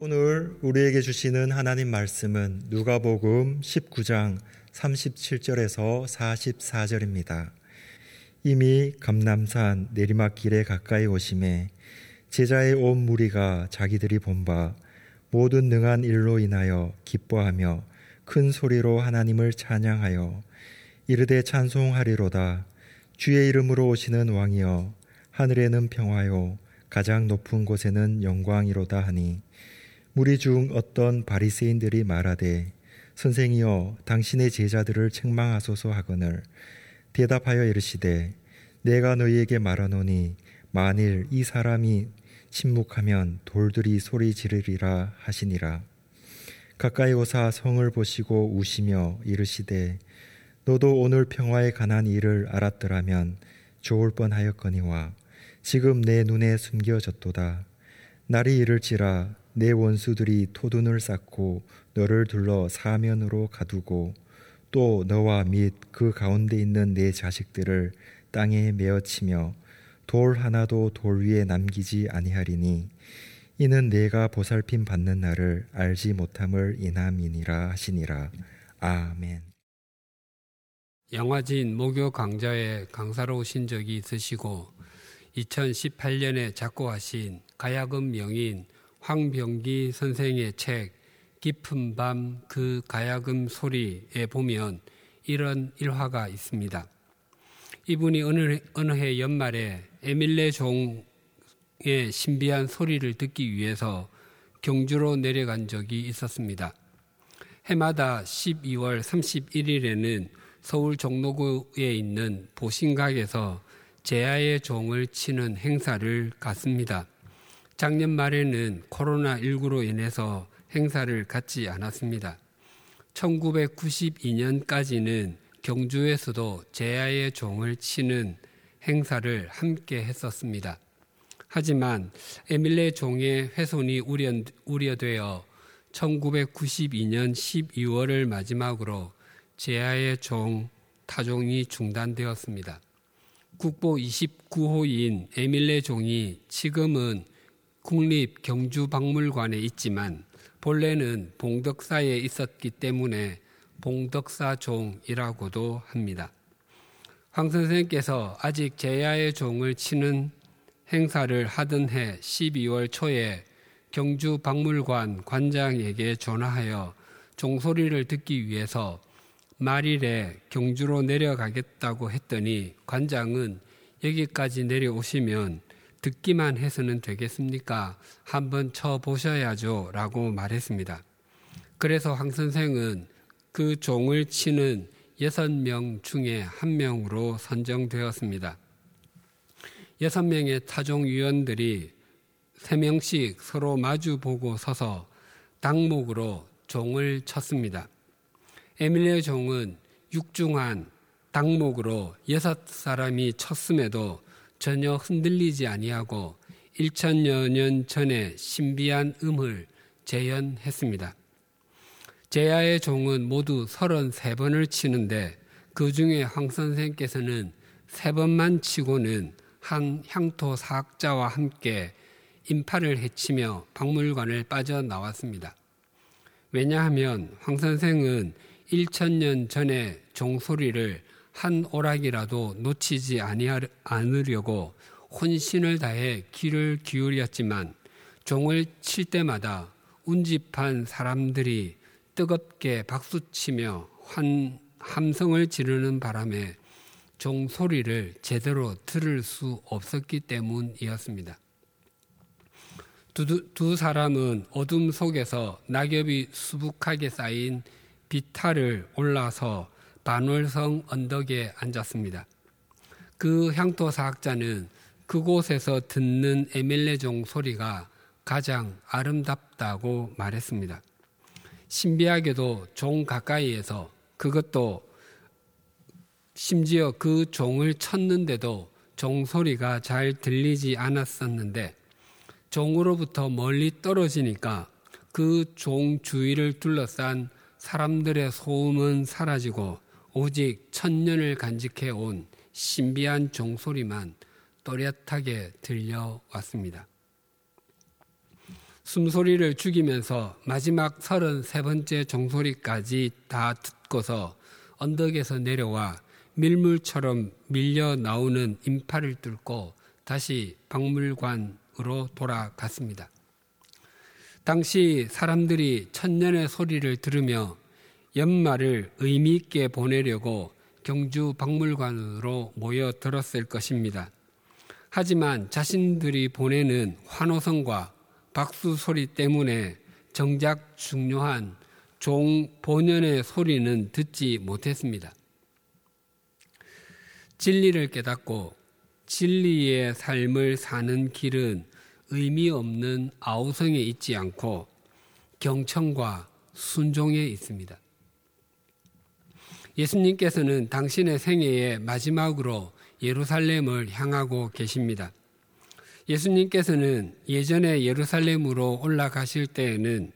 오늘 우리에게 주시는 하나님 말씀은 누가복음 19장 37절에서 44절입니다. 이미 감남산 내리막길에 가까이 오심에 제자의 온 무리가 자기들이 본 바 모든 능한 일로 인하여 기뻐하며 큰 소리로 하나님을 찬양하여 이르되 찬송하리로다 주의 이름으로 오시는 왕이여 하늘에는 평화요 가장 높은 곳에는 영광이로다 하니 무리 중 어떤 바리새인들이 말하되 선생이여 당신의 제자들을 책망하소서 하거늘 대답하여 이르시되 내가 너희에게 말하노니 만일 이 사람이 침묵하면 돌들이 소리 지르리라 하시니라. 가까이 오사 성을 보시고 우시며 이르시되 너도 오늘 평화에 관한 일을 알았더라면 좋을 뻔하였거니와 지금 내 눈에 숨겨졌도다. 날이 이를지라 내 원수들이 토둔을 쌓고 너를 둘러 사면으로 가두고 또 너와 및 그 가운데 있는 내 자식들을 땅에 메어치며 돌 하나도 돌 위에 남기지 아니하리니 이는 내가 보살핌 받는 날을 알지 못함을 인함이니라 하시니라 아멘. 영화진 목요 강좌에 강사로 오신 적이 있으시고 2018년에 작곡하신 가야금 명인 황병기 선생의 책 깊은 밤 그 가야금 소리에 보면 이런 일화가 있습니다. 이분이 어느, 어느 해 연말에 에밀레 종의 신비한 소리를 듣기 위해서 경주로 내려간 적이 있었습니다. 해마다 12월 31일에는 서울 종로구에 있는 보신각에서 제야의 종을 치는 행사를 갔습니다. 작년 말에는 코로나19로 인해서 행사를 갖지 않았습니다. 1992년까지는 경주에서도 제야의 종을 치는 행사를 함께 했었습니다. 하지만 에밀레 종의 훼손이 우려, 우려되어 1992년 12월을 마지막으로 제야의 종 타종이 중단되었습니다. 국보 29호인 에밀레 종이 지금은 국립경주박물관에 있지만 본래는 봉덕사에 있었기 때문에 봉덕사종이라고도 합니다. 황 선생께서 아직 제야의 종을 치는 행사를 하던 해 12월 초에 경주 박물관 관장에게 전화하여 종소리를 듣기 위해서 말일에 경주로 내려가겠다고 했더니 관장은 여기까지 내려오시면 듣기만 해서는 되겠습니까? 한번 쳐보셔야죠. 라고 말했습니다. 그래서 황 선생은 그 종을 치는 여섯 명 중에 한 명으로 선정되었습니다. 여섯 명의 타종위원들이 세 명씩 서로 마주 보고 서서 당목으로 종을 쳤습니다. 에밀레 종은 육중한 당목으로 여섯 사람이 쳤음에도 전혀 흔들리지 아니하고 1천여 년 전에 신비한 음을 재현했습니다. 제야의 종은 모두 33번을 치는데 그 중에 황 선생께서는 세 번만 치고는 한 향토 사학자와 함께 인파를 해치며 박물관을 빠져나왔습니다. 왜냐하면 황 선생은 1천년 전에 종소리를 한 오락이라도 놓치지 않으려고 혼신을 다해 귀를 기울였지만 종을 칠 때마다 운집한 사람들이 뜨겁게 박수치며 환, 함성을 지르는 바람에 종 소리를 제대로 들을 수 없었기 때문이었습니다. 두, 두 사람은 어둠 속에서 낙엽이 수북하게 쌓인 비탈을 올라서 반월성 언덕에 앉았습니다. 그 향토 사학자는 그곳에서 듣는 에밀레종 소리가 가장 아름답다고 말했습니다. 신비하게도 종 가까이에서 그것도 심지어 그 종을 쳤는데도 종 소리가 잘 들리지 않았었는데 종으로부터 멀리 떨어지니까 그 종 주위를 둘러싼 사람들의 소음은 사라지고 오직 천년을 간직해 온 신비한 종소리만 또렷하게 들려왔습니다. 숨소리를 죽이면서 마지막 33번째 종소리까지 다 듣고서 언덕에서 내려와 밀물처럼 밀려 나오는 인파를 뚫고 다시 박물관으로 돌아갔습니다. 당시 사람들이 천년의 소리를 들으며 연말을 의미 있게 보내려고 경주 박물관으로 모여들었을 것입니다. 하지만 자신들이 보내는 환호성과 박수 소리 때문에 정작 중요한 종 본연의 소리는 듣지 못했습니다. 진리를 깨닫고 진리의 삶을 사는 길은 의미 없는 아우성에 있지 않고 경청과 순종에 있습니다. 예수님께서는 당신의 생애의 마지막으로 예루살렘을 향하고 계십니다. 예수님께서는 예전에 예루살렘으로 올라가실 때에는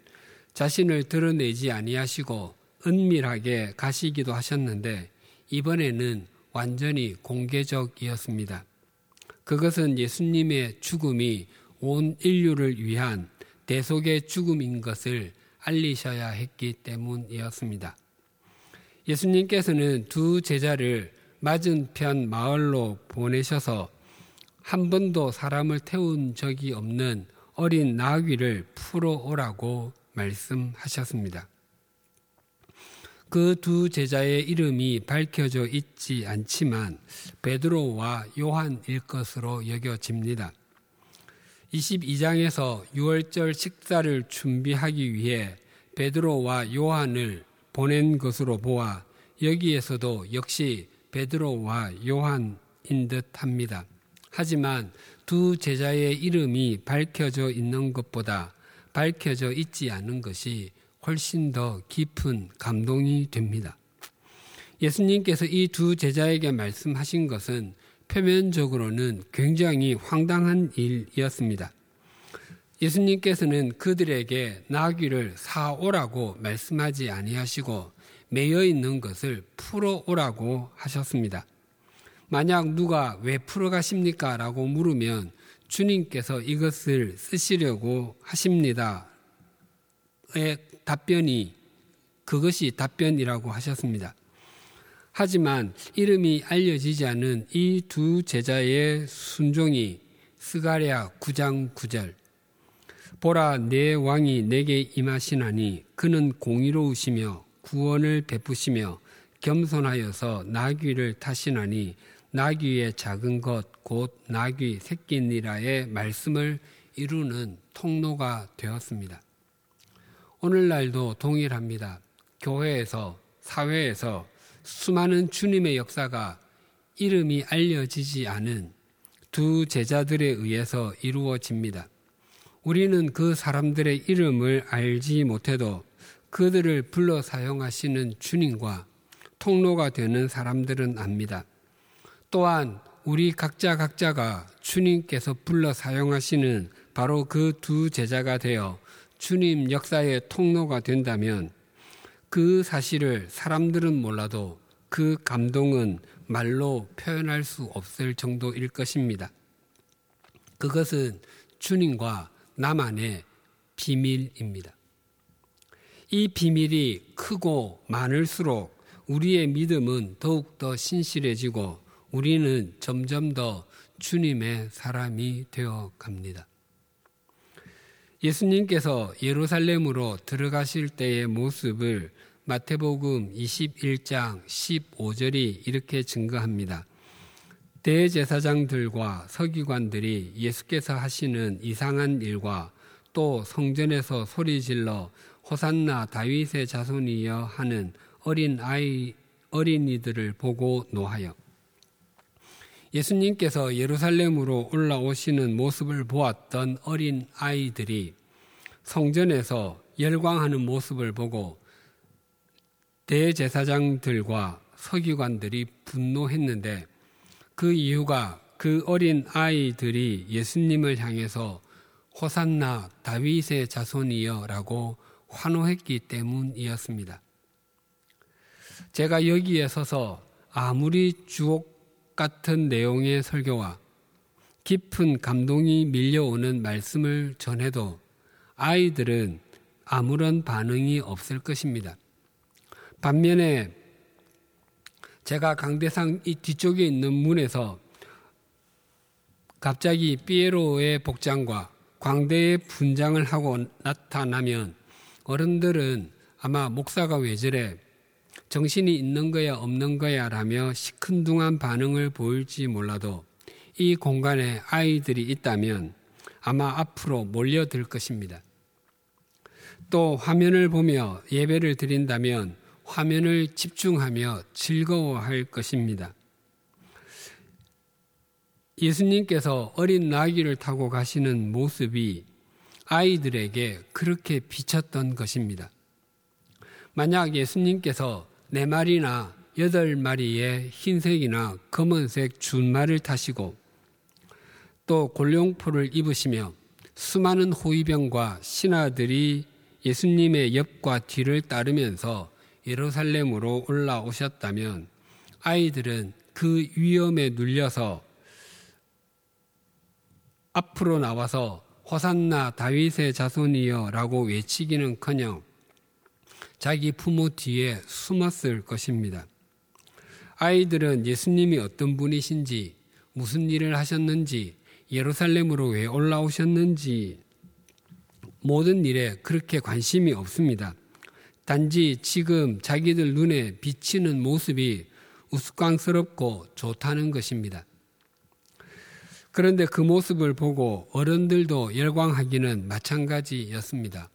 자신을 드러내지 아니하시고 은밀하게 가시기도 하셨는데 이번에는 완전히 공개적이었습니다. 그것은 예수님의 죽음이 온 인류를 위한 대속의 죽음인 것을 알리셔야 했기 때문이었습니다. 예수님께서는 두 제자를 맞은편 마을로 보내셔서 한 번도 사람을 태운 적이 없는 어린 나귀를 풀어 오라고 말씀하셨습니다. 그 두 제자의 이름이 밝혀져 있지 않지만 베드로와 요한일 것으로 여겨집니다. 22장에서 6월절 식사를 준비하기 위해 베드로와 요한을 보낸 것으로 보아 여기에서도 역시 베드로와 요한인 듯 합니다. 하지만 두 제자의 이름이 밝혀져 있는 것보다 밝혀져 있지 않은 것이 훨씬 더 깊은 감동이 됩니다. 예수님께서 이 두 제자에게 말씀하신 것은 표면적으로는 굉장히 황당한 일이었습니다. 예수님께서는 그들에게 나귀를 사오라고 말씀하지 아니하시고 매여 있는 것을 풀어오라고 하셨습니다. 만약 누가 왜 풀어가십니까? 라고 물으면 주님께서 이것을 쓰시려고 하십니다. 의 답변이 그것이 답변이라고 하셨습니다. 하지만 이름이 알려지지 않은 이 두 제자의 순종이 스가랴 9장 9절 보라 내 왕이 내게 임하시나니 그는 공의로우시며 구원을 베푸시며 겸손하여서 나귀를 타시나니 나귀의 작은 것 곧 나귀 새끼니라의 말씀을 이루는 통로가 되었습니다. 오늘날도 동일합니다. 교회에서 사회에서 수많은 주님의 역사가 이름이 알려지지 않은 두 제자들에 의해서 이루어집니다. 우리는 그 사람들의 이름을 알지 못해도 그들을 불러 사용하시는 주님과 통로가 되는 사람들은 압니다. 또한 우리 각자 각자가 주님께서 불러 사용하시는 바로 그 두 제자가 되어 주님 역사의 통로가 된다면 그 사실을 사람들은 몰라도 그 감동은 말로 표현할 수 없을 정도일 것입니다. 그것은 주님과 나만의 비밀입니다. 이 비밀이 크고 많을수록 우리의 믿음은 더욱더 신실해지고 우리는 점점 더 주님의 사람이 되어 갑니다. 예수님께서 예루살렘으로 들어가실 때의 모습을 마태복음 21장 15절이 이렇게 증거합니다. 대제사장들과 서기관들이 예수께서 하시는 이상한 일과 또 성전에서 소리질러 호산나 다윗의 자손이여 하는 어린 아이 어린이들을 보고 노하여 예수님께서 예루살렘으로 올라오시는 모습을 보았던 어린 아이들이 성전에서 열광하는 모습을 보고 대제사장들과 서기관들이 분노했는데 그 이유가 그 어린 아이들이 예수님을 향해서 호산나 다윗의 자손이여라고 환호했기 때문이었습니다. 제가 여기에 서서 아무리 주옥 같은 내용의 설교와 깊은 감동이 밀려오는 말씀을 전해도 아이들은 아무런 반응이 없을 것입니다. 반면에 제가 강대상 이 뒤쪽에 있는 문에서 갑자기 피에로의 복장과 광대의 분장을 하고 나타나면 어른들은 아마 목사가 왜 저래 정신이 있는 거야 없는 거야 라며 시큰둥한 반응을 보일지 몰라도 이 공간에 아이들이 있다면 아마 앞으로 몰려들 것입니다. 또 화면을 보며 예배를 드린다면 화면을 집중하며 즐거워할 것입니다. 예수님께서 어린 나귀를 타고 가시는 모습이 아이들에게 그렇게 비쳤던 것입니다. 만약 예수님께서 네 마리나 여덟 마리의 흰색이나 검은색 준말을 타시고 또 골룡포를 입으시며 수많은 호위병과 신하들이 예수님의 옆과 뒤를 따르면서 예루살렘으로 올라오셨다면 아이들은 그 위험에 눌려서 앞으로 나와서 호산나 다윗의 자손이여라고 외치기는커녕 자기 부모 뒤에 숨었을 것입니다. 아이들은 예수님이 어떤 분이신지, 무슨 일을 하셨는지, 예루살렘으로 왜 올라오셨는지 모든 일에 그렇게 관심이 없습니다. 단지 지금 자기들 눈에 비치는 모습이 우스꽝스럽고 좋다는 것입니다. 그런데 그 모습을 보고 어른들도 열광하기는 마찬가지였습니다.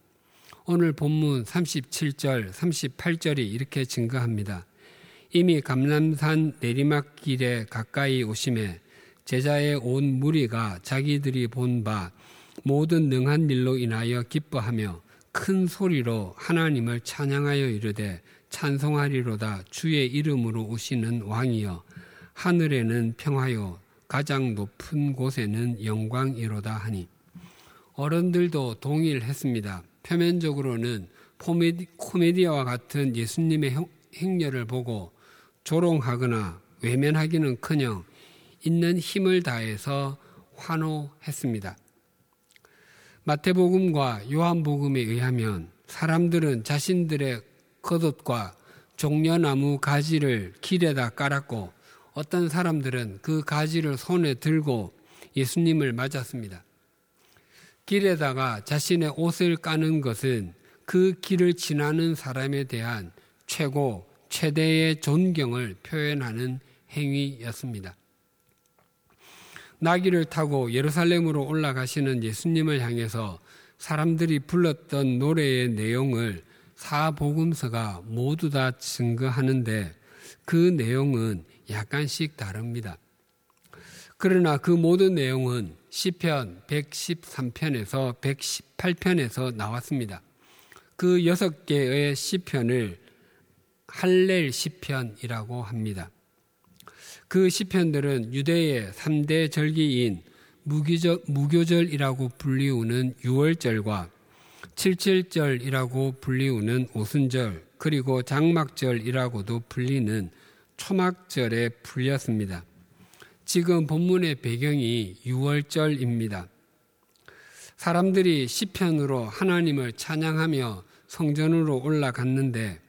오늘 본문 37절, 38절이 이렇게 증거합니다. 이미 감남산 내리막길에 가까이 오심에 제자의 온 무리가 자기들이 본 바 모든 능한 일로 인하여 기뻐하며 큰 소리로 하나님을 찬양하여 이르되 찬송하리로다 주의 이름으로 오시는 왕이여 하늘에는 평화요 가장 높은 곳에는 영광이로다 하니 어른들도 동일했습니다. 표면적으로는 코미디와 같은 예수님의 행렬을 보고 조롱하거나 외면하기는커녕 있는 힘을 다해서 환호했습니다. 마태복음과 요한복음에 의하면 사람들은 자신들의 겉옷과 종려나무 가지를 길에다 깔았고 어떤 사람들은 그 가지를 손에 들고 예수님을 맞았습니다. 길에다가 자신의 옷을 까는 것은 그 길을 지나는 사람에 대한 최고, 최대의 존경을 표현하는 행위였습니다. 나귀를 타고 예루살렘으로 올라가시는 예수님을 향해서 사람들이 불렀던 노래의 내용을 사복음서가 모두 다 증거하는데 그 내용은 약간씩 다릅니다. 그러나 그 모든 내용은 시편 113편에서 118편에서 나왔습니다. 그 여섯 개의 시편을 할렐 시편이라고 합니다. 그 시편들은 유대의 3대 절기인 무교절, 무교절이라고 불리우는 6월절과 77절이라고 불리우는 오순절 그리고 장막절이라고도 불리는 초막절에 풀렸습니다. 지금 본문의 배경이 6월절입니다. 사람들이 시편으로 하나님을 찬양하며 성전으로 올라갔는데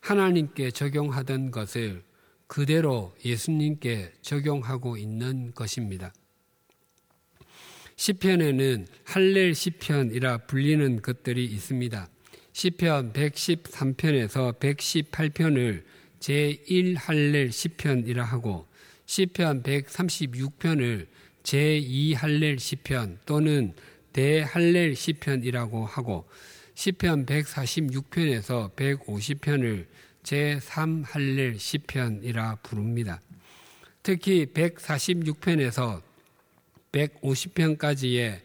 하나님께 적용하던 것을 그대로 예수님께 적용하고 있는 것입니다. 시편에는 할렐 시편이라 불리는 것들이 있습니다. 시편 113편에서 118편을 제1 할렐 시편이라 하고 시편 136편을 제2 할렐 시편 또는 대할렐 시편이라고 하고 시편 146편에서 150편을 제3할렐 시편이라 부릅니다. 특히 146편에서 150편까지의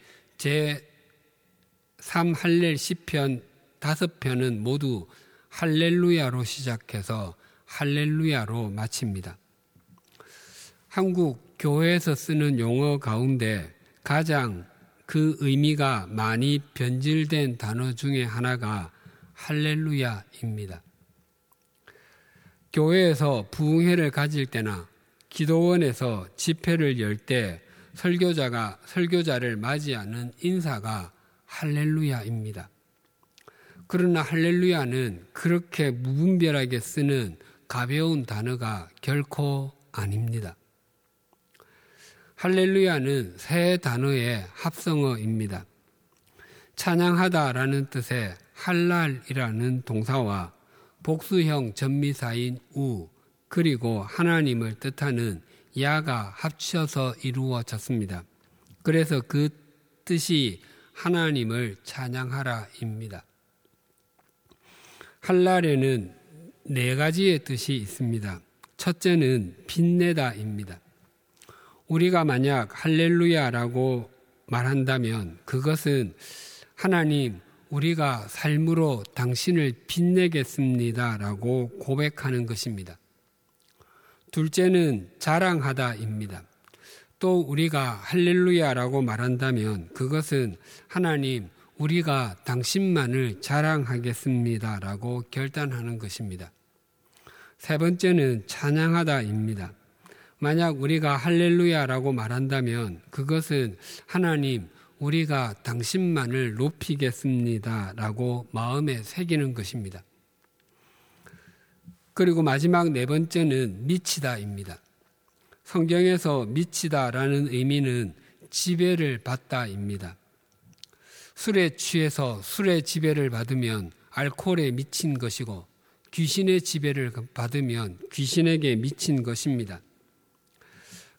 제3할렐 시편 5편은 모두 할렐루야로 시작해서 할렐루야로 마칩니다. 한국 교회에서 쓰는 용어 가운데 가장 그 의미가 많이 변질된 단어 중에 하나가 할렐루야입니다. 교회에서 부흥회를 가질 때나 기도원에서 집회를 열 때 설교자가 설교자를 맞이하는 인사가 할렐루야입니다. 그러나 할렐루야는 그렇게 무분별하게 쓰는 가벼운 단어가 결코 아닙니다. 할렐루야는 세 단어의 합성어입니다. 찬양하다라는 뜻의 할랄이라는 동사와 복수형 전미사인 우 그리고 하나님을 뜻하는 야가 합쳐서 이루어졌습니다. 그래서 그 뜻이 하나님을 찬양하라입니다. 할랄에는 네 가지의 뜻이 있습니다. 첫째는 빛내다입니다. 우리가 만약 할렐루야라고 말한다면 그것은 하나님, 우리가 삶으로 당신을 빛내겠습니다라고 고백하는 것입니다. 둘째는 자랑하다입니다. 또 우리가 할렐루야라고 말한다면 그것은 하나님, 우리가 당신만을 자랑하겠습니다라고 결단하는 것입니다. 세 번째는 찬양하다입니다. 만약 우리가 할렐루야라고 말한다면 그것은 하나님, 우리가 당신만을 높이겠습니다 라고 마음에 새기는 것입니다. 그리고 마지막 네 번째는 미치다입니다. 성경에서 미치다라는 의미는 지배를 받다입니다. 술에 취해서 술의 지배를 받으면 알코올에 미친 것이고 귀신의 지배를 받으면 귀신에게 미친 것입니다.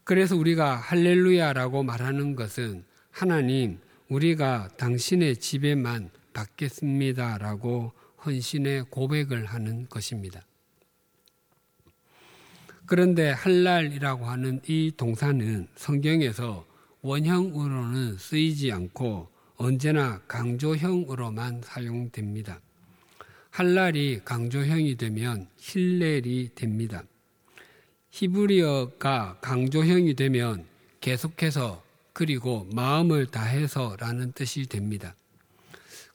그래서 우리가 할렐루야라고 말하는 것은 하나님, 우리가 당신의 지배만 받겠습니다라고 헌신의 고백을 하는 것입니다. 그런데 할랄이라고 하는 이 동사는 성경에서 원형으로는 쓰이지 않고 언제나 강조형으로만 사용됩니다. 할랄이 강조형이 되면 힐렐이 됩니다. 히브리어가 강조형이 되면 계속해서 그리고 마음을 다해서라는 뜻이 됩니다.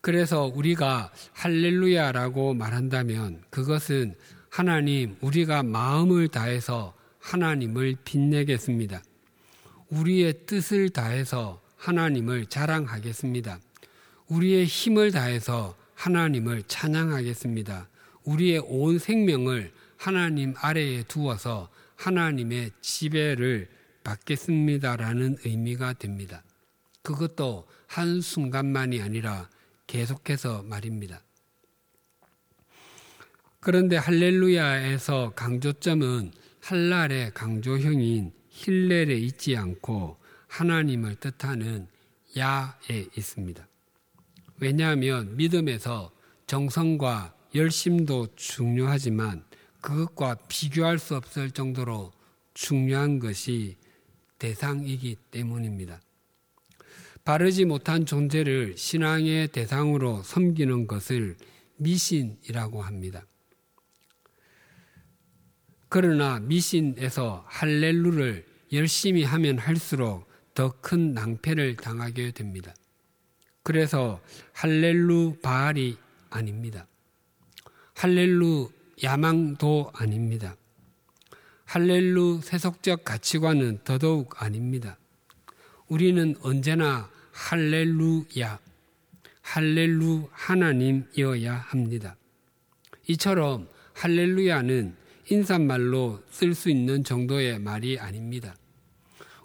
그래서 우리가 할렐루야라고 말한다면 그것은 하나님, 우리가 마음을 다해서 하나님을 빛내겠습니다. 우리의 뜻을 다해서 하나님을 자랑하겠습니다. 우리의 힘을 다해서 하나님을 찬양하겠습니다. 우리의 온 생명을 하나님 아래에 두어서 하나님의 지배를 받겠습니다라는 의미가 됩니다. 그것도 한순간만이 아니라 계속해서 말입니다. 그런데 할렐루야에서 강조점은 할랄의 강조형인 힐렐에 있지 않고 하나님을 뜻하는 야에 있습니다. 왜냐하면 믿음에서 정성과 열심도 중요하지만 그것과 비교할 수 없을 정도로 중요한 것이 대상이기 때문입니다. 바르지 못한 존재를 신앙의 대상으로 섬기는 것을 미신이라고 합니다. 그러나 미신에서 할렐루를 열심히 하면 할수록 더 큰 낭패를 당하게 됩니다. 그래서 할렐루 바알이 아닙니다. 할렐루 야망도 아닙니다. 할렐루 세속적 가치관은 더더욱 아닙니다. 우리는 언제나 할렐루야, 할렐루 하나님이어야 합니다. 이처럼 할렐루야는 인사말로 쓸 수 있는 정도의 말이 아닙니다.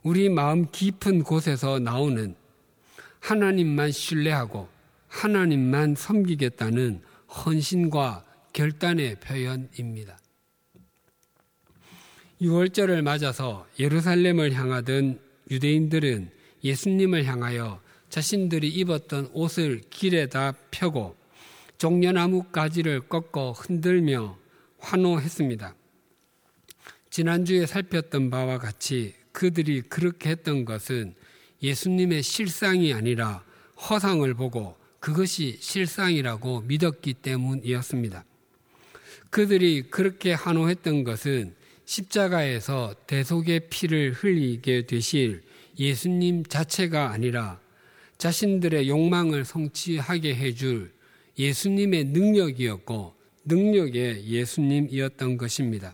우리 마음 깊은 곳에서 나오는 하나님만 신뢰하고 하나님만 섬기겠다는 헌신과 결단의 표현입니다. 6월절을 맞아서 예루살렘을 향하던 유대인들은 예수님을 향하여 자신들이 입었던 옷을 길에다 펴고 종려나무 가지를 꺾어 흔들며 환호했습니다. 지난주에 살폈던 바와 같이 그들이 그렇게 했던 것은 예수님의 실상이 아니라 허상을 보고 그것이 실상이라고 믿었기 때문이었습니다. 그들이 그렇게 환호했던 것은 십자가에서 대속의 피를 흘리게 되실 예수님 자체가 아니라 자신들의 욕망을 성취하게 해줄 예수님의 능력이었고 능력의 예수님이었던 것입니다.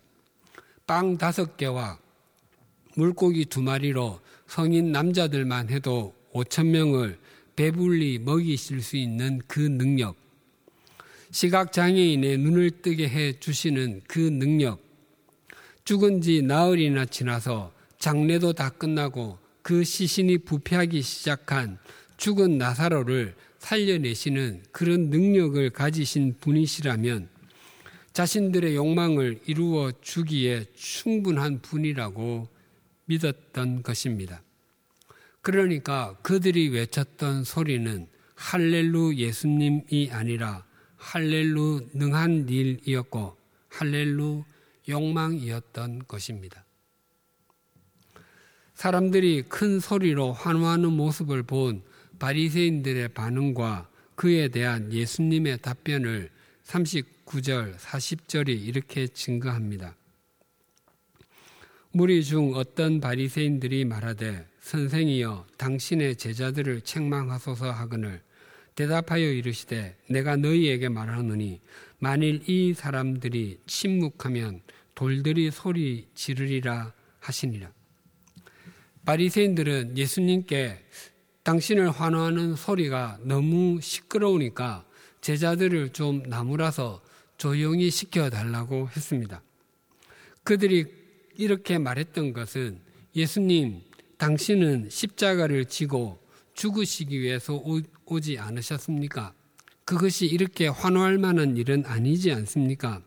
빵 다섯 개와 물고기 두 마리로 성인 남자들만 해도 5천 명을 배불리 먹이실 수 있는 그 능력, 시각 장애인의 눈을 뜨게 해 주시는 그 능력, 죽은 지 나흘이나 지나서 장례도 다 끝나고 그 시신이 부패하기 시작한 죽은 나사로를 살려내시는 그런 능력을 가지신 분이시라면 자신들의 욕망을 이루어 주기에 충분한 분이라고 믿었던 것입니다. 그러니까 그들이 외쳤던 소리는 할렐루 예수님이 아니라 할렐루 능한 일이었고 할렐루 욕망이었던 것입니다. 사람들이 큰 소리로 환호하는 모습을 본 바리새인들의 반응과 그에 대한 예수님의 답변을 39절, 40절이 이렇게 증거합니다. 무리 중 어떤 바리새인들이 말하되 선생이여 당신의 제자들을 책망하소서 하거늘 대답하여 이르시되 내가 너희에게 말하노니 만일 이 사람들이 침묵하면 돌들이 소리 지르리라 하시니라. 바리새인들은 예수님께 당신을 환호하는 소리가 너무 시끄러우니까 제자들을 좀 나무라서 조용히 시켜달라고 했습니다. 그들이 이렇게 말했던 것은 예수님, 당신은 십자가를 지고 죽으시기 위해서 오, 지 않으셨습니까? 그것이 이렇게 환호할 만한 일은 아니지 않습니까?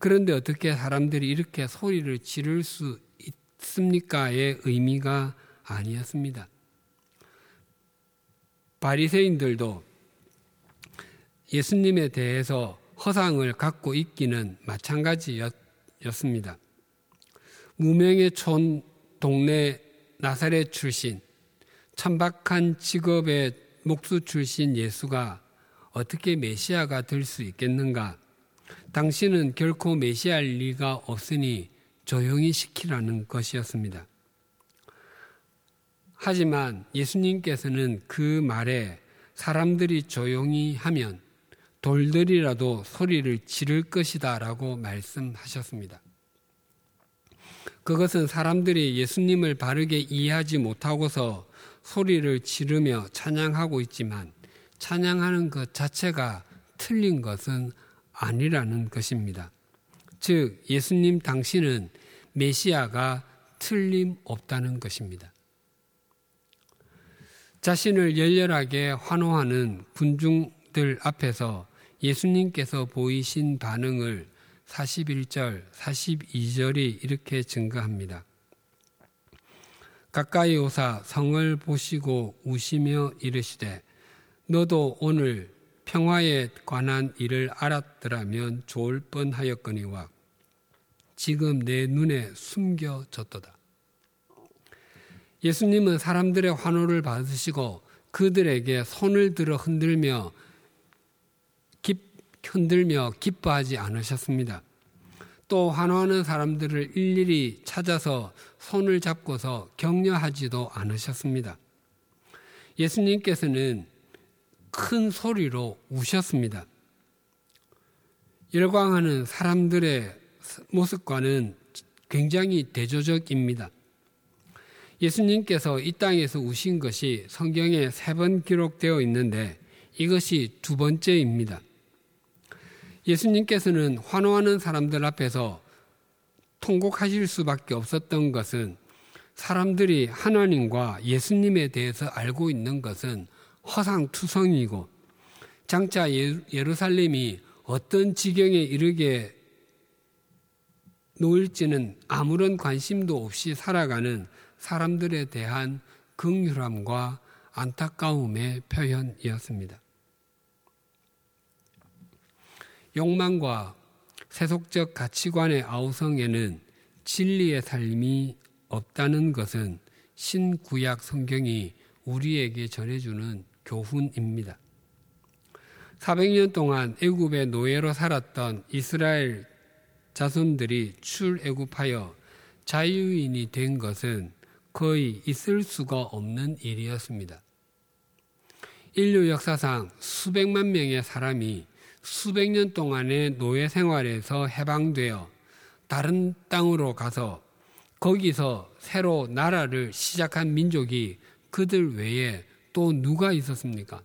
그런데 어떻게 사람들이 이렇게 소리를 지를 수 있습니까의 의미가 아니었습니다. 바리새인들도 예수님에 대해서 허상을 갖고 있기는 마찬가지였습니다. 무명의 촌 동네 나사렛 출신, 천박한 직업의 목수 출신 예수가 어떻게 메시아가 될 수 있겠는가? 당신은 결코 메시아일 리가 없으니 조용히 시키라는 것이었습니다. 하지만 예수님께서는 그 말에 사람들이 조용히 하면 돌들이라도 소리를 지를 것이다 라고 말씀하셨습니다. 그것은 사람들이 예수님을 바르게 이해하지 못하고서 소리를 지르며 찬양하고 있지만 찬양하는 것 자체가 틀린 것은 아니라는 것입니다. 즉, 예수님 당신은 메시아가 틀림없다는 것입니다. 자신을 열렬하게 환호하는 군중들 앞에서 예수님께서 보이신 반응을 41절, 42절이 이렇게 증거합니다. 가까이 오사 성을 보시고 우시며 이르시되 너도 오늘 평화에 관한 일을 알았더라면 좋을 뻔하였거니와 지금 내 눈에 숨겨졌도다. 예수님은 사람들의 환호를 받으시고 그들에게 손을 들어 흔들며 기, 흔들며 기뻐하지 않으셨습니다. 또 환호하는 사람들을 일일이 찾아서 손을 잡고서 격려하지도 않으셨습니다. 예수님께서는 큰 소리로 우셨습니다. 열광하는 사람들의 모습과는 굉장히 대조적입니다. 예수님께서 이 땅에서 우신 것이 성경에 세 번 기록되어 있는데 이것이 두 번째입니다. 예수님께서는 환호하는 사람들 앞에서 통곡하실 수밖에 없었던 것은 사람들이 하나님과 예수님에 대해서 알고 있는 것은 허상투성이고 장차 예루살렘이 어떤 지경에 이르게 놓을지는 아무런 관심도 없이 살아가는 사람들에 대한 긍휼함과 안타까움의 표현이었습니다. 욕망과 세속적 가치관의 아우성에는 진리의 삶이 없다는 것은 신구약 성경이 우리에게 전해주는 교훈입니다. 400년 동안 애굽의 노예로 살았던 이스라엘 자손들이 출애굽하여 자유인이 된 것은 거의 있을 수가 없는 일이었습니다. 인류 역사상 수백만 명의 사람이 수백 년 동안의 노예 생활에서 해방되어 다른 땅으로 가서 거기서 새로 나라를 시작한 민족이 그들 외에 또또 누가 있었습니까?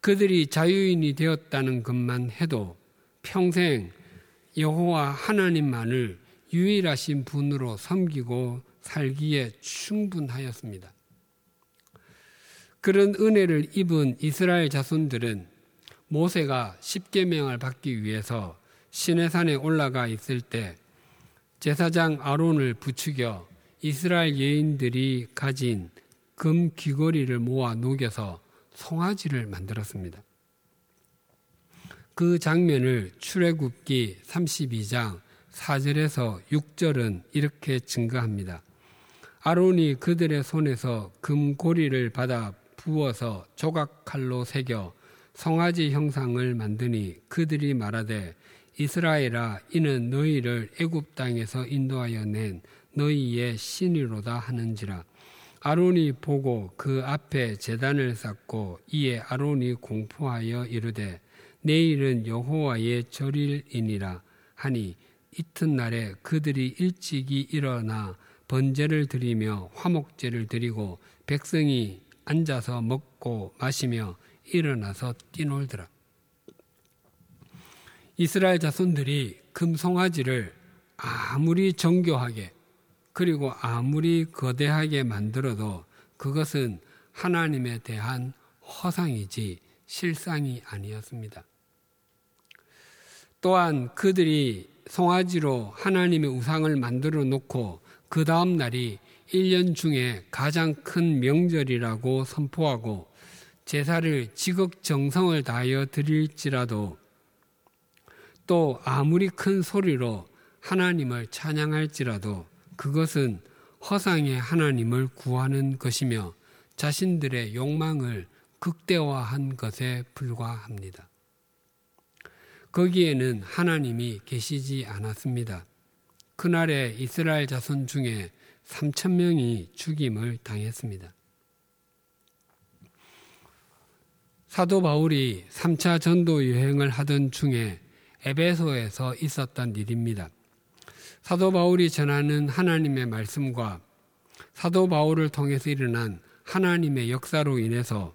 그들이 자유인이 되었다는 것만 해도 평생 여호와 하나님만을 유일하신 분으로 섬기고 살기에 충분하였습니다. 그런 은혜를 입은 이스라엘 자손들은 모세가 십계명을 받기 위해서 시내산에 올라가 있을 때 제사장 아론을 부추겨 이스라엘 여인들이 가진 금 귀걸이를 모아 녹여서 송아지를 만들었습니다. 그 장면을 출애굽기 32장 4절에서 6절은 이렇게 증거합니다. 아론이 그들의 손에서 금고리를 받아 부어서 조각칼로 새겨 성아지 형상을 만드니 그들이 말하되 이스라엘아 이는 너희를 애굽 땅에서 인도하여 낸 너희의 신이로다 하는지라 아론이 보고 그 앞에 제단을 쌓고 이에 아론이 공포하여 이르되 내일은 여호와의 절일이니라 하니 이튿날에 그들이 일찍이 일어나 번제를 드리며 화목제를 드리고 백성이 앉아서 먹고 마시며 일어나서 뛰놀더라. 이스라엘 자손들이 금송아지를 아무리 정교하게 그리고 아무리 거대하게 만들어도 그것은 하나님에 대한 허상이지 실상이 아니었습니다. 또한 그들이 송아지로 하나님의 우상을 만들어 놓고 그 다음 날이 1년 중에 가장 큰 명절이라고 선포하고 제사를 지극정성을 다하여 드릴지라도 또 아무리 큰 소리로 하나님을 찬양할지라도 그것은 허상의 하나님을 구하는 것이며 자신들의 욕망을 극대화한 것에 불과합니다. 거기에는 하나님이 계시지 않았습니다. 그날에 이스라엘 자손 중에 3천 명이 죽임을 당했습니다. 사도 바울이 3차 전도 여행을 하던 중에 에베소에서 있었던 일입니다. 사도 바울이 전하는 하나님의 말씀과 사도 바울을 통해서 일어난 하나님의 역사로 인해서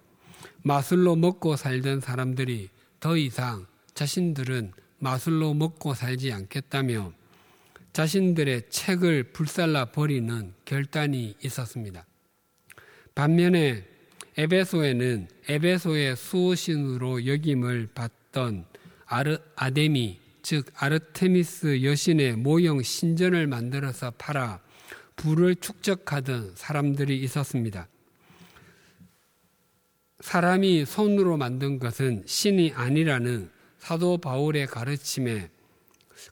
마술로 먹고 살던 사람들이 더 이상 자신들은 마술로 먹고 살지 않겠다며 자신들의 책을 불살라 버리는 결단이 있었습니다. 반면에 에베소에는 에베소의 수호신으로 역임을 받던 아르, 아데미, 즉 아르테미스 여신의 모형 신전을 만들어서 팔아 부를 축적하던 사람들이 있었습니다. 사람이 손으로 만든 것은 신이 아니라는 사도 바울의 가르침에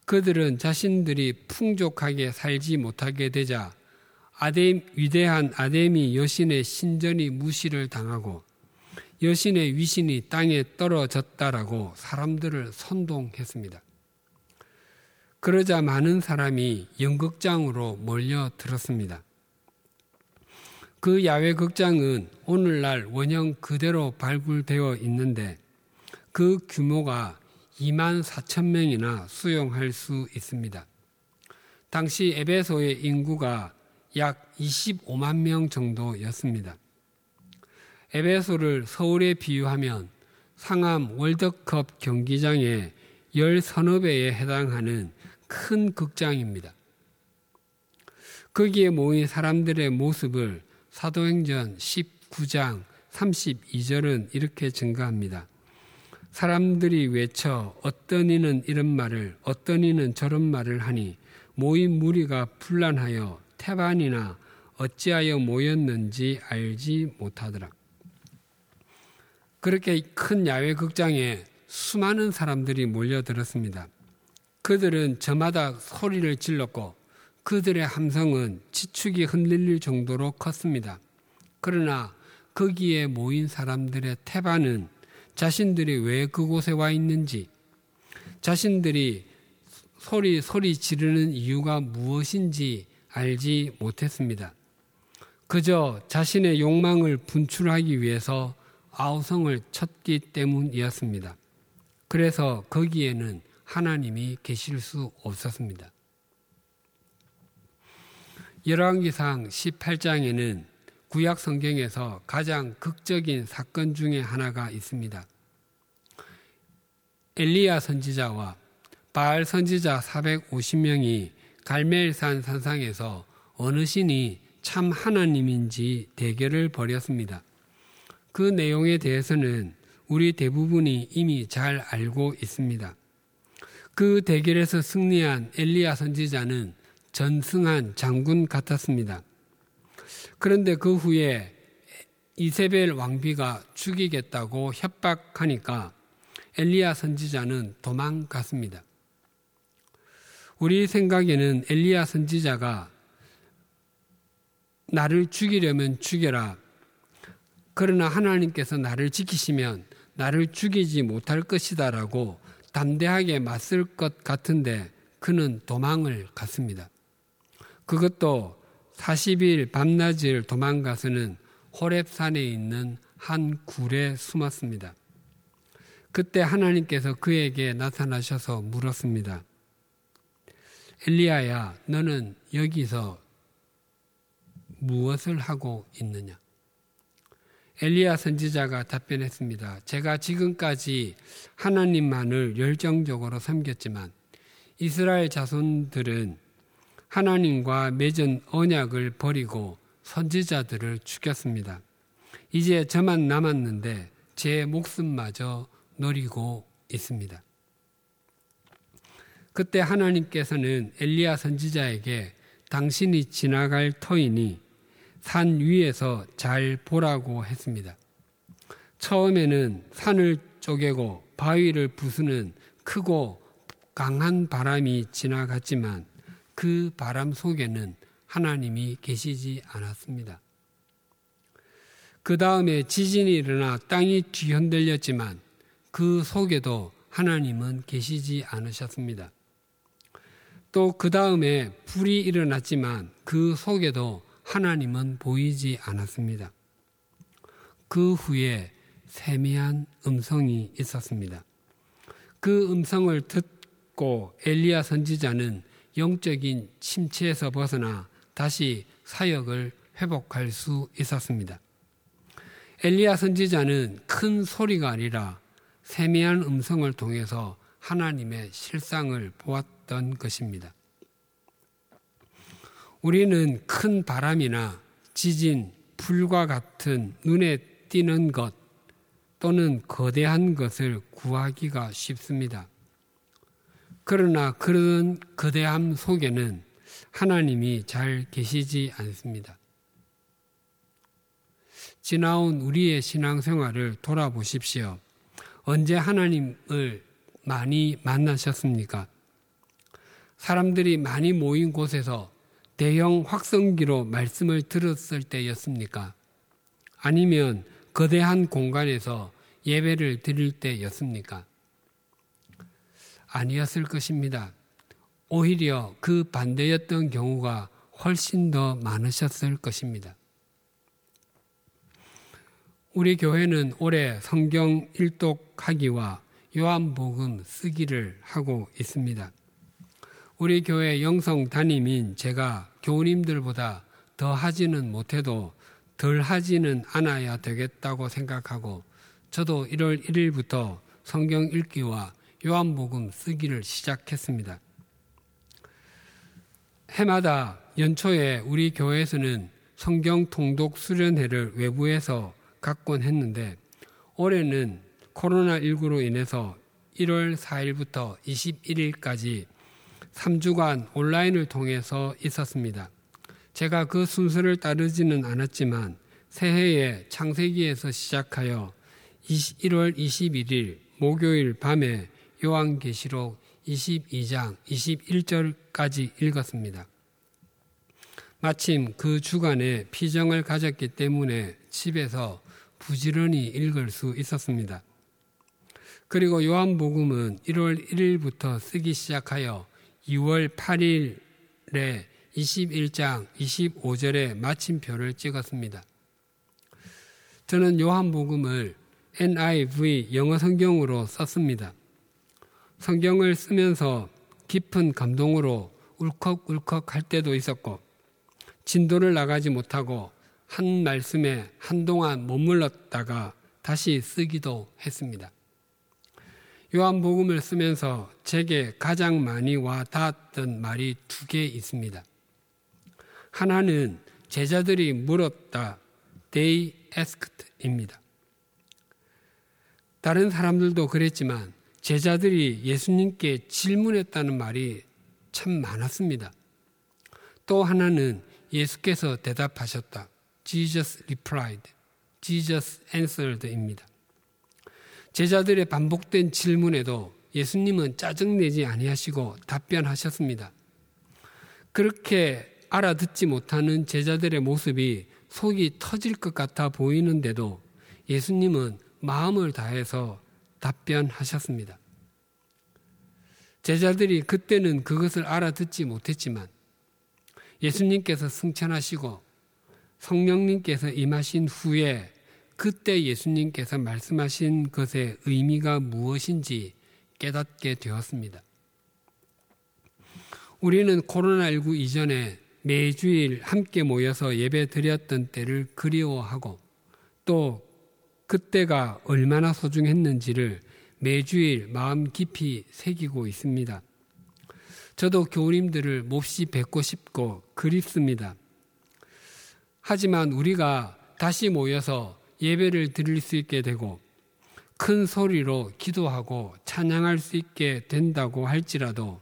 그들은 자신들이 풍족하게 살지 못하게 되자 아뎀, 위대한 아데미 여신의 신전이 무시를 당하고 여신의 위신이 땅에 떨어졌다라고 사람들을 선동했습니다. 그러자 많은 사람이 연극장으로 몰려들었습니다. 그 야외 극장은 오늘날 원형 그대로 발굴되어 있는데 그 규모가 2만 4천 명이나 수용할 수 있습니다. 당시 에베소의 인구가 약 25만 명 정도였습니다. 에베소를 서울에 비유하면 상암 월드컵 경기장의 열 서너 배에 해당하는 큰 극장입니다. 거기에 모인 사람들의 모습을 사도행전 19장 32절은 이렇게 증가합니다. 사람들이 외쳐 어떤 이는 이런 말을 어떤 이는 저런 말을 하니 모인 무리가 분란하여 태반이나 어찌하여 모였는지 알지 못하더라. 그렇게 큰 야외 극장에 수많은 사람들이 몰려들었습니다. 그들은 저마다 소리를 질렀고 그들의 함성은 지축이 흔들릴 정도로 컸습니다. 그러나 거기에 모인 사람들의 태반은 자신들이 왜 그곳에 와 있는지, 자신들이 소리, 소리 지르는 이유가 무엇인지 알지 못했습니다. 그저 자신의 욕망을 분출하기 위해서 아우성을 쳤기 때문이었습니다. 그래서 거기에는 하나님이 계실 수 없었습니다. 열왕기상 18장에는 구약 성경에서 가장 극적인 사건 중에 하나가 있습니다. 엘리야 선지자와 바알 선지자 450명이 갈멜산 산상에서 어느 신이 참 하나님인지 대결을 벌였습니다. 그 내용에 대해서는 우리 대부분이 이미 잘 알고 있습니다. 그 대결에서 승리한 엘리야 선지자는 전승한 장군 같았습니다. 그런데 그 후에 이세벨 왕비가 죽이겠다고 협박하니까 엘리야 선지자는 도망갔습니다. 우리 생각에는 엘리야 선지자가 나를 죽이려면 죽여라. 그러나 하나님께서 나를 지키시면 나를 죽이지 못할 것이다라고 담대하게 맞설 것 같은데 그는 도망을 갔습니다. 그것도 40일 밤낮을 도망가서는 호랩산에 있는 한 굴에 숨었습니다. 그때 하나님께서 그에게 나타나셔서 물었습니다. 엘리야야, 너는 여기서 무엇을 하고 있느냐? 엘리야 선지자가 답변했습니다. 제가 지금까지 하나님만을 열정적으로 섬겼지만 이스라엘 자손들은 하나님과 맺은 언약을 버리고 선지자들을 죽였습니다. 이제 저만 남았는데 제 목숨마저 노리고 있습니다. 그때 하나님께서는 엘리야 선지자에게 당신이 지나갈 터이니 산 위에서 잘 보라고 했습니다. 처음에는 산을 쪼개고 바위를 부수는 크고 강한 바람이 지나갔지만 그 바람 속에는 하나님이 계시지 않았습니다. 그 다음에 지진이 일어나 땅이 뒤흔들렸지만 그 속에도 하나님은 계시지 않으셨습니다. 또 그 다음에 불이 일어났지만 그 속에도 하나님은 보이지 않았습니다. 그 후에 세미한 음성이 있었습니다. 그 음성을 듣고 엘리야 선지자는 영적인 침체에서 벗어나 다시 사역을 회복할 수 있었습니다. 엘리야 선지자는 큰 소리가 아니라 세미한 음성을 통해서 하나님의 실상을 보았던 것입니다. 우리는 큰 바람이나 지진, 불과 같은 눈에 띄는 것 또는 거대한 것을 구하기가 쉽습니다. 그러나 그런 거대함 속에는 하나님이 잘 계시지 않습니다. 지나온 우리의 신앙생활을 돌아보십시오. 언제 하나님을 많이 만나셨습니까? 사람들이 많이 모인 곳에서 대형 확성기로 말씀을 들었을 때였습니까? 아니면 거대한 공간에서 예배를 드릴 때였습니까? 아니었을 것입니다. 오히려 그 반대였던 경우가 훨씬 더 많으셨을 것입니다. 우리 교회는 올해 성경 일독하기와 요한복음 쓰기를 하고 있습니다. 우리 교회 영성 담임인 제가 교우님들보다 더 하지는 못해도 덜 하지는 않아야 되겠다고 생각하고 저도 1월 1일부터 성경 읽기와 요한복음 쓰기를 시작했습니다. 해마다 연초에 우리 교회에서는 성경 통독 수련회를 외부에서 갖곤 했는데 올해는 코로나19로 인해서 1월 4일부터 21일까지 3주간 온라인을 통해서 있었습니다. 제가 그 순서를 따르지는 않았지만 새해에 창세기에서 시작하여 1월 21일 목요일 밤에 요한계시록 22장 21절까지 읽었습니다. 마침 그 주간에 피정을 가졌기 때문에 집에서 부지런히 읽을 수 있었습니다. 그리고 요한복음은 1월 1일부터 쓰기 시작하여 2월 8일에 21장 25절에 마침표를 찍었습니다. 저는 요한복음을 NIV 영어 성경으로 썼습니다. 성경을 쓰면서 깊은 감동으로 울컥울컥 할 때도 있었고, 진도를 나가지 못하고 한 말씀에 한동안 머물렀다가 다시 쓰기도 했습니다. 요한복음을 쓰면서 제게 가장 많이 와 닿았던 말이 두 개 있습니다. 하나는 제자들이 물었다. They asked입니다. 다른 사람들도 그랬지만 제자들이 예수님께 질문했다는 말이 참 많았습니다. 또 하나는 예수께서 대답하셨다. Jesus replied. Jesus answered입니다. 제자들의 반복된 질문에도 예수님은 짜증내지 아니하시고 답변하셨습니다. 그렇게 알아듣지 못하는 제자들의 모습이 속이 터질 것 같아 보이는데도 예수님은 마음을 다해서 답변하셨습니다. 제자들이 그때는 그것을 알아듣지 못했지만 예수님께서 승천하시고 성령님께서 임하신 후에 그때 예수님께서 말씀하신 것의 의미가 무엇인지 깨닫게 되었습니다. 우리는 코로나19 이전에 매주일 함께 모여서 예배 드렸던 때를 그리워하고 또 그때가 얼마나 소중했는지를 매주일 마음 깊이 새기고 있습니다. 저도 교우님들을 몹시 뵙고 싶고 그립습니다. 하지만 우리가 다시 모여서 예배를 드릴 수 있게 되고 큰 소리로 기도하고 찬양할 수 있게 된다고 할지라도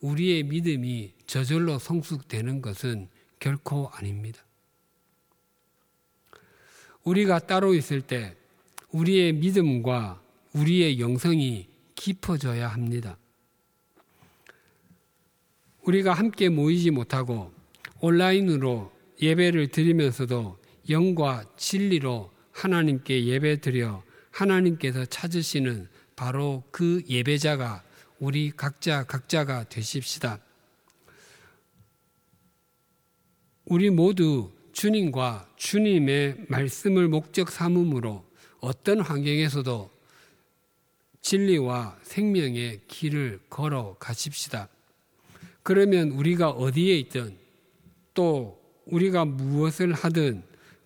우리의 믿음이 저절로 성숙되는 것은 결코 아닙니다. 우리가 따로 있을 때 우리의 믿음과 우리의 영성이 깊어져야 합니다. 우리가 함께 모이지 못하고 온라인으로 예배를 드리면서도 영과 진리로 하나님께 예배 드려 하나님께서 찾으시는 바로 그 예배자가 우리 각자 각자가 되십시다. 우리 모두 주님과 주님의 말씀을 목적 삼음으로 어떤 환경에서도 진리와 생명의 길을 걸어 가십시다. 그러면 우리가 어디에 있든 또 우리가 무엇을 하든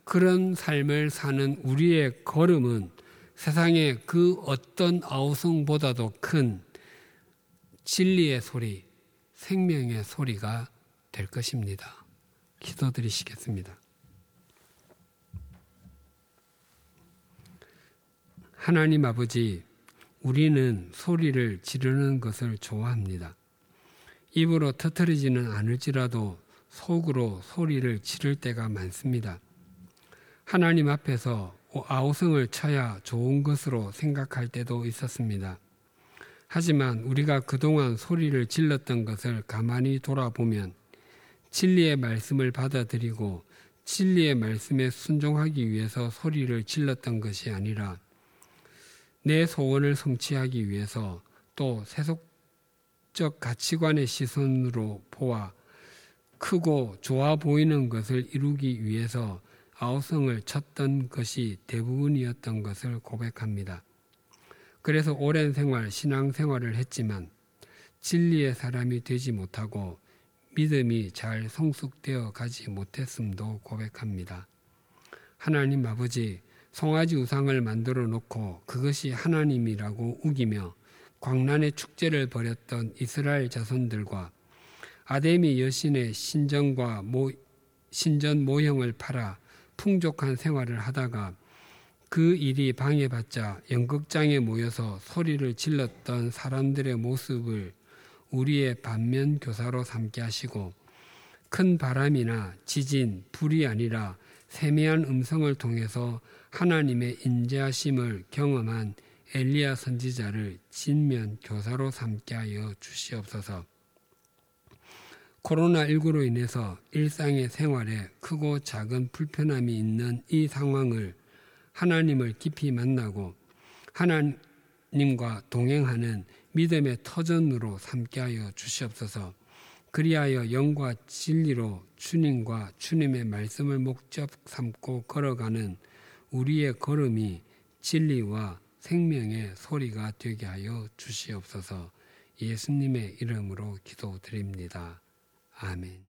그런 삶을 사는 우리의 걸음은 세상의 그 어떤 아우성보다도 큰 진리의 소리, 생명의 소리가 될 것입니다. 기도드리시겠습니다. 하나님 아버지, 우리는 소리를 지르는 것을 좋아합니다. 입으로 터트리지는 않을지라도 속으로 소리를 지를 때가 많습니다. 하나님 앞에서 아우성을 쳐야 좋은 것으로 생각할 때도 있었습니다. 하지만 우리가 그동안 소리를 질렀던 것을 가만히 돌아보면 진리의 말씀을 받아들이고 진리의 말씀에 순종하기 위해서 소리를 질렀던 것이 아니라 내 소원을 성취하기 위해서 또 세속적 가치관의 시선으로 보아 크고 좋아 보이는 것을 이루기 위해서 아우성을 쳤던 것이 대부분이었던 것을 고백합니다. 그래서 오랜 생활, 신앙 생활을 했지만 진리의 사람이 되지 못하고 믿음이 잘 성숙되어 가지 못했음도 고백합니다. 하나님 아버지, 송아지 우상을 만들어 놓고 그것이 하나님이라고 우기며 광란의 축제를 벌였던 이스라엘 자손들과 아데미 여신의 신전과 모, 신전 모형을 팔아 풍족한 생활을 하다가 그 일이 방해받자 연극장에 모여서 소리를 질렀던 사람들의 모습을 우리의 반면 교사로 삼게 하시고 큰 바람이나 지진, 불이 아니라 세미한 음성을 통해서 하나님의 인자하심을 경험한 엘리야 선지자를 진면 교사로 삼게 하여 주시옵소서. 코로나19로 인해서 일상의 생활에 크고 작은 불편함이 있는 이 상황을 하나님을 깊이 만나고 하나님과 동행하는 믿음의 터전으로 삼게 하여 주시옵소서. 그리하여 영과 진리로 주님과 주님의 말씀을 목적 삼고 걸어가는 우리의 걸음이 진리와 생명의 소리가 되게 하여 주시옵소서. 예수님의 이름으로 기도드립니다. 아멘.